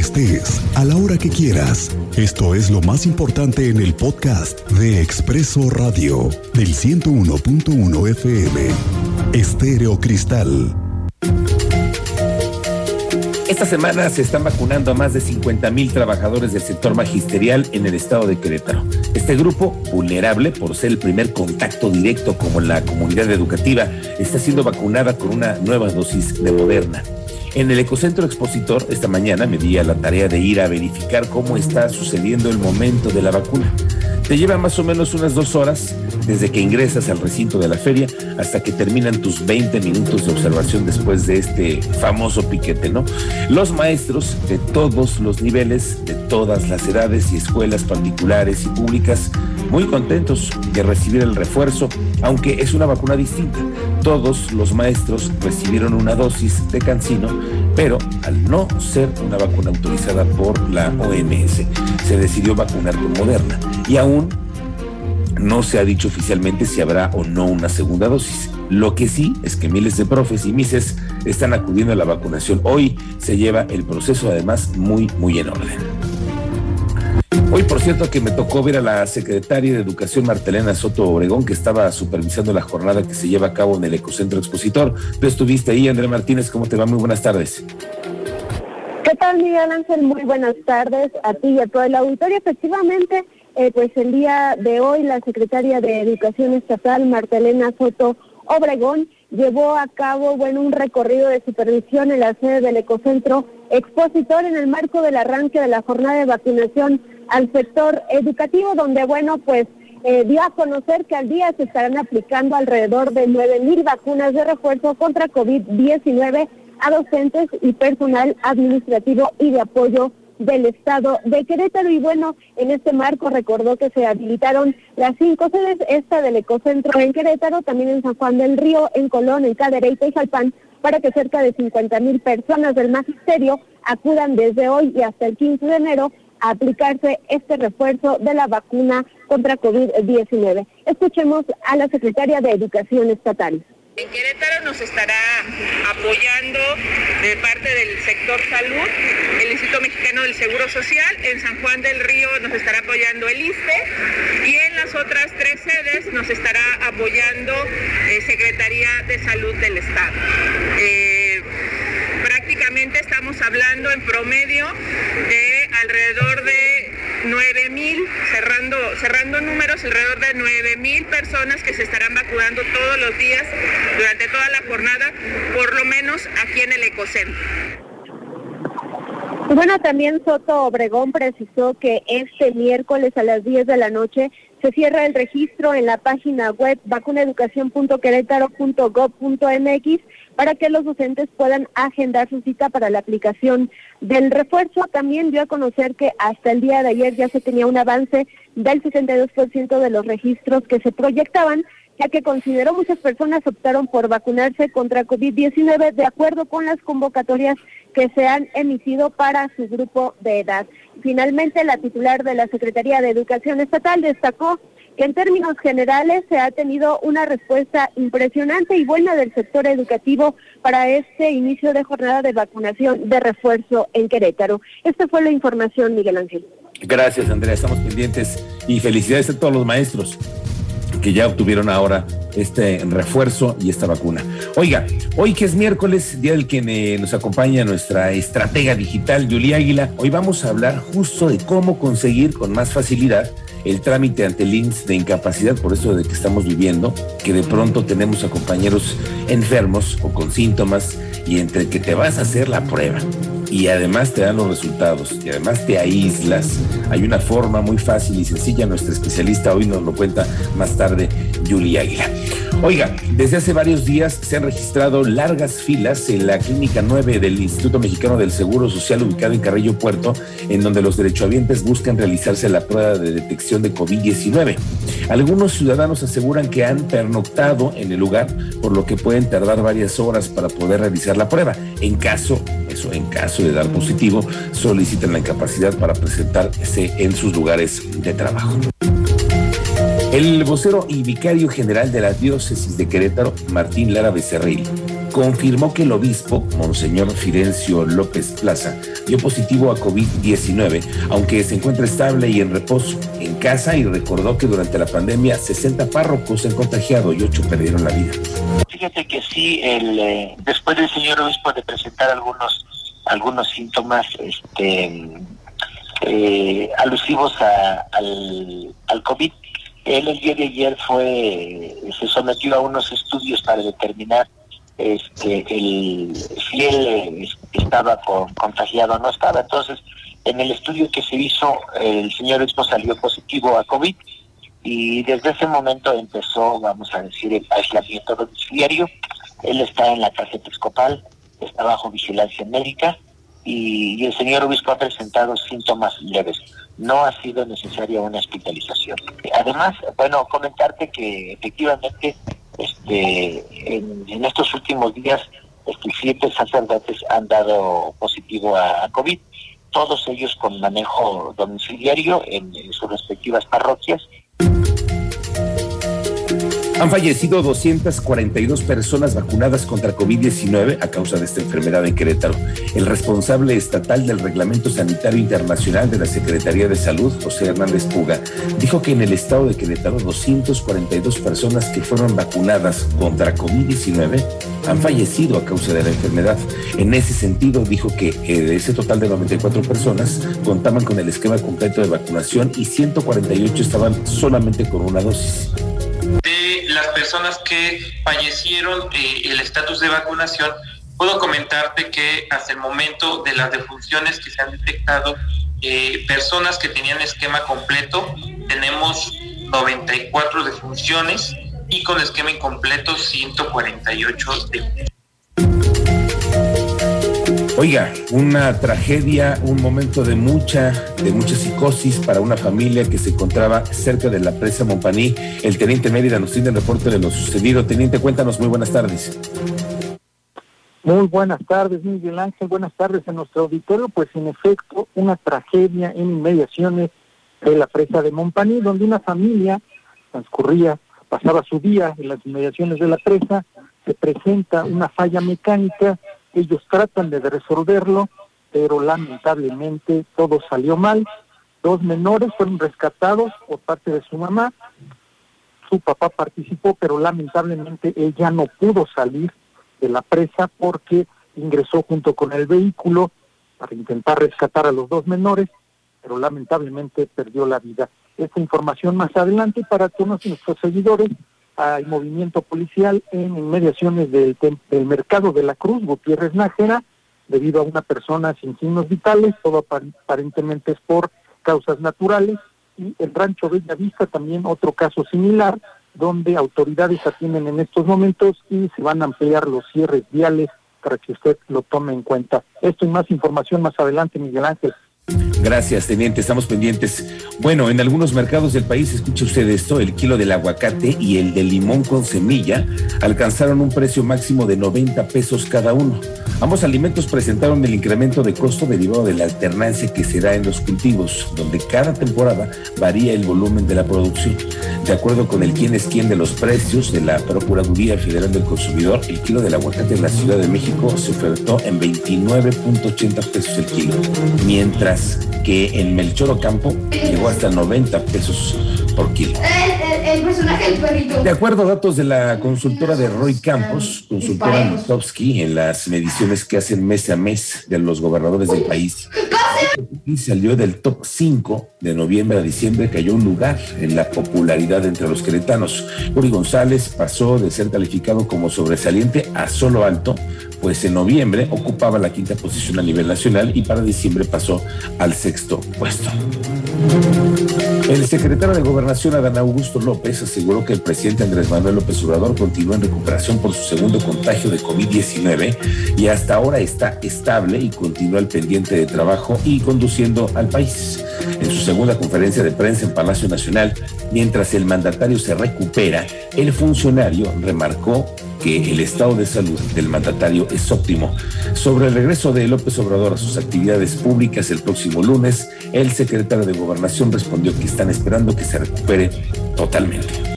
estés, a la hora que quieras. Esto es lo más importante en el podcast de Expreso Radio del 101.1 FM. Estéreo Cristal. Esta semana se están vacunando a más de 50 mil trabajadores del sector magisterial en el estado de Querétaro. Este grupo, vulnerable por ser el primer contacto directo como la comunidad educativa, está siendo vacunada con una nueva dosis de Moderna. En el Ecocentro Expositor, esta mañana me di a la tarea de ir a verificar cómo está sucediendo el momento de la vacuna. Te lleva más o menos unas dos horas desde que ingresas al recinto de la feria hasta que terminan tus 20 minutos de observación después de este famoso piquete, ¿no? Los maestros de todos los niveles, de todas las edades y escuelas particulares y públicas, muy contentos de recibir el refuerzo, aunque es una vacuna distinta. Todos los maestros recibieron una dosis de cancino, pero al no ser una vacuna autorizada por la OMS, se decidió vacunar con Moderna. Y aún no se ha dicho oficialmente si habrá o no una segunda dosis. Lo que sí es que miles de profes y mises están acudiendo a la vacunación. Hoy se lleva el proceso además muy, muy en orden. Hoy, por cierto, que me tocó ver a la secretaria de Educación Martelena Soto Obregón, que estaba supervisando la jornada que se lleva a cabo en el Ecocentro Expositor. Tú estuviste ahí, André Martínez, ¿cómo te va? Muy buenas tardes. ¿Qué tal, Miguel Ángel? Muy buenas tardes a ti y a todo el auditorio. Efectivamente, eh, pues el día de hoy la secretaria de Educación Estatal, Martelena Soto Obregón, llevó a cabo bueno, un recorrido de supervisión en la sede del Ecocentro Expositor en el marco del arranque de la jornada de vacunación al sector educativo, donde, bueno, pues eh, dio a conocer que al día se estarán aplicando alrededor de 9.000 vacunas de refuerzo contra COVID-19 a docentes y personal administrativo y de apoyo del Estado de Querétaro. Y bueno, en este marco recordó que se habilitaron las cinco sedes, esta del Ecocentro en Querétaro, también en San Juan del Río, en Colón, en Cadereyta y Jalpán, para que cerca de 50 mil personas del magisterio acudan desde hoy y hasta el 15 de enero a aplicarse este refuerzo de la vacuna contra COVID-19. Escuchemos a la secretaria de Educación Estatal. En Querétaro nos estará apoyando de parte del sector salud el Instituto Mexicano del Seguro Social, en San Juan del Río nos estará apoyando el ISTE y en las otras tres sedes nos estará apoyando eh, Secretaría de Salud del Estado. Eh, prácticamente estamos hablando en promedio de alrededor de 9 mil, cerrando, cerrando números, alrededor de 9 mil personas que se estarán vacunando todos los días durante toda la jornada, por lo menos aquí en el Ecocentro. Bueno, también Soto Obregón precisó que este miércoles a las 10 de la noche se cierra el registro en la página web vacunaeducación.querétaro.gov.mx para que los docentes puedan agendar su cita para la aplicación del refuerzo. También dio a conocer que hasta el día de ayer ya se tenía un avance del 62% de los registros que se proyectaban, ya que consideró muchas personas optaron por vacunarse contra COVID-19 de acuerdo con las convocatorias que se han emitido para su grupo de edad. Finalmente, la titular de la Secretaría de Educación Estatal destacó que en términos generales se ha tenido una respuesta impresionante y buena del sector educativo para este inicio de jornada de vacunación de refuerzo en Querétaro. Esta fue la información, Miguel Ángel. Gracias, Andrea. Estamos pendientes y felicidades a todos los maestros que ya obtuvieron ahora este refuerzo y esta vacuna. Oiga, hoy que es miércoles, día del que eh, nos acompaña nuestra estratega digital, Julia Águila, hoy vamos a hablar justo de cómo conseguir con más facilidad el trámite ante el INSS de incapacidad por eso de que estamos viviendo, que de pronto tenemos a compañeros enfermos o con síntomas y entre que te vas a hacer la prueba y además te dan los resultados y además te aíslas. Hay una forma muy fácil y sencilla, nuestra especialista hoy nos lo cuenta más tarde, Julia Águila. Oiga, desde hace varios días se han registrado largas filas en la Clínica 9 del Instituto Mexicano del Seguro Social ubicado en Carrillo Puerto, en donde los derechohabientes buscan realizarse la prueba de detección de COVID-19. Algunos ciudadanos aseguran que han pernoctado en el lugar, por lo que pueden tardar varias horas para poder realizar la prueba. En caso, eso, en caso de dar positivo, solicitan la incapacidad para presentarse en sus lugares de trabajo. El vocero y vicario general de la diócesis de Querétaro, Martín Lara Becerril, confirmó que el obispo, Monseñor Fidencio López Plaza, dio positivo a COVID-19, aunque se encuentra estable y en reposo en casa y recordó que durante la pandemia 60 párrocos se han contagiado y 8 perdieron la vida. Fíjate que sí, el, eh, después del señor obispo de presentar algunos algunos síntomas este, eh, alusivos al, al COVID, él el día de ayer fue se sometió a unos estudios para determinar este, el, si él estaba contagiado o no estaba. Entonces, en el estudio que se hizo, el señor Expo salió positivo a COVID y desde ese momento empezó, vamos a decir, el aislamiento domiciliario. Él está en la casa episcopal, está bajo vigilancia médica y, el señor obispo ha presentado síntomas leves. No ha sido necesaria una hospitalización. Además, bueno, comentarte que efectivamente este, en, estos últimos días este, siete sacerdotes han dado positivo a, COVID, todos ellos con manejo domiciliario en sus respectivas parroquias han fallecido 242 personas vacunadas contra COVID-19 a causa de esta enfermedad en Querétaro. El responsable estatal del Reglamento Sanitario Internacional de la Secretaría de Salud, José Hernández Puga, dijo que en el estado de Querétaro 242 personas que fueron vacunadas contra COVID-19 han fallecido a causa de la enfermedad. En ese sentido, dijo que eh, de ese total de 94 personas contaban con el esquema completo de vacunación y 148 estaban solamente con una dosis las personas que fallecieron, eh, el estatus de vacunación, puedo comentarte que hasta el momento de las defunciones que se han detectado, eh, personas que tenían esquema completo, tenemos 94 defunciones y con esquema incompleto 148 defunciones. Oiga, una tragedia, un momento de mucha, de mucha psicosis para una familia que se encontraba cerca de la presa Montpaní. El teniente Mérida nos tiene el reporte de lo sucedido. Teniente, cuéntanos, muy buenas tardes. Muy buenas tardes, Miguel Ángel. Buenas tardes en nuestro auditorio. Pues en efecto, una tragedia en inmediaciones de la presa de Montpaní, donde una familia transcurría, pasaba su día en las inmediaciones de la presa, se presenta una falla mecánica ellos tratan de resolverlo, pero lamentablemente todo salió mal. Dos menores fueron rescatados por parte de su mamá. Su papá participó, pero lamentablemente ella no pudo salir de la presa porque ingresó junto con el vehículo para intentar rescatar a los dos menores, pero lamentablemente perdió la vida. Esta información más adelante para todos nuestros seguidores hay movimiento policial en inmediaciones del, del mercado de la Cruz, Gutiérrez Nájera, debido a una persona sin signos vitales, todo aparentemente es por causas naturales, y el rancho Bella Vista también otro caso similar, donde autoridades atienden en estos momentos y se van a ampliar los cierres viales para que usted lo tome en cuenta. Esto y más información más adelante, Miguel Ángel. Gracias, teniente. Estamos pendientes. Bueno, en algunos mercados del país, escuche usted esto, el kilo del aguacate y el de limón con semilla alcanzaron un precio máximo de 90 pesos cada uno. Ambos alimentos presentaron el incremento de costo derivado de la alternancia que se da en los cultivos, donde cada temporada varía el volumen de la producción. De acuerdo con el quién es quién de los precios de la Procuraduría Federal del Consumidor, el kilo del aguacate en la Ciudad de México se ofertó en 29.80 pesos el kilo, mientras que en Melchor Ocampo llegó hasta 90 pesos por kilo. El, personaje del perrito. De acuerdo a datos de la consultora de Roy Campos, consultora Mostovsky, en las mediciones que hacen mes a mes de los gobernadores del país, y salió del top 5 de noviembre a diciembre, cayó un lugar en la popularidad entre los queretanos. Uri González pasó de ser calificado como sobresaliente a solo alto pues en noviembre ocupaba la quinta posición a nivel nacional y para diciembre pasó al sexto puesto. El secretario de Gobernación, Adán Augusto López, aseguró que el presidente Andrés Manuel López Obrador continúa en recuperación por su segundo contagio de COVID-19 y hasta ahora está estable y continúa al pendiente de trabajo y conduciendo al país. En su segunda conferencia de prensa en Palacio Nacional, mientras el mandatario se recupera, el funcionario remarcó que el estado de salud del mandatario es óptimo. Sobre el regreso de López Obrador a sus actividades públicas el próximo lunes, el secretario de Gobernación respondió que están esperando que se recupere totalmente.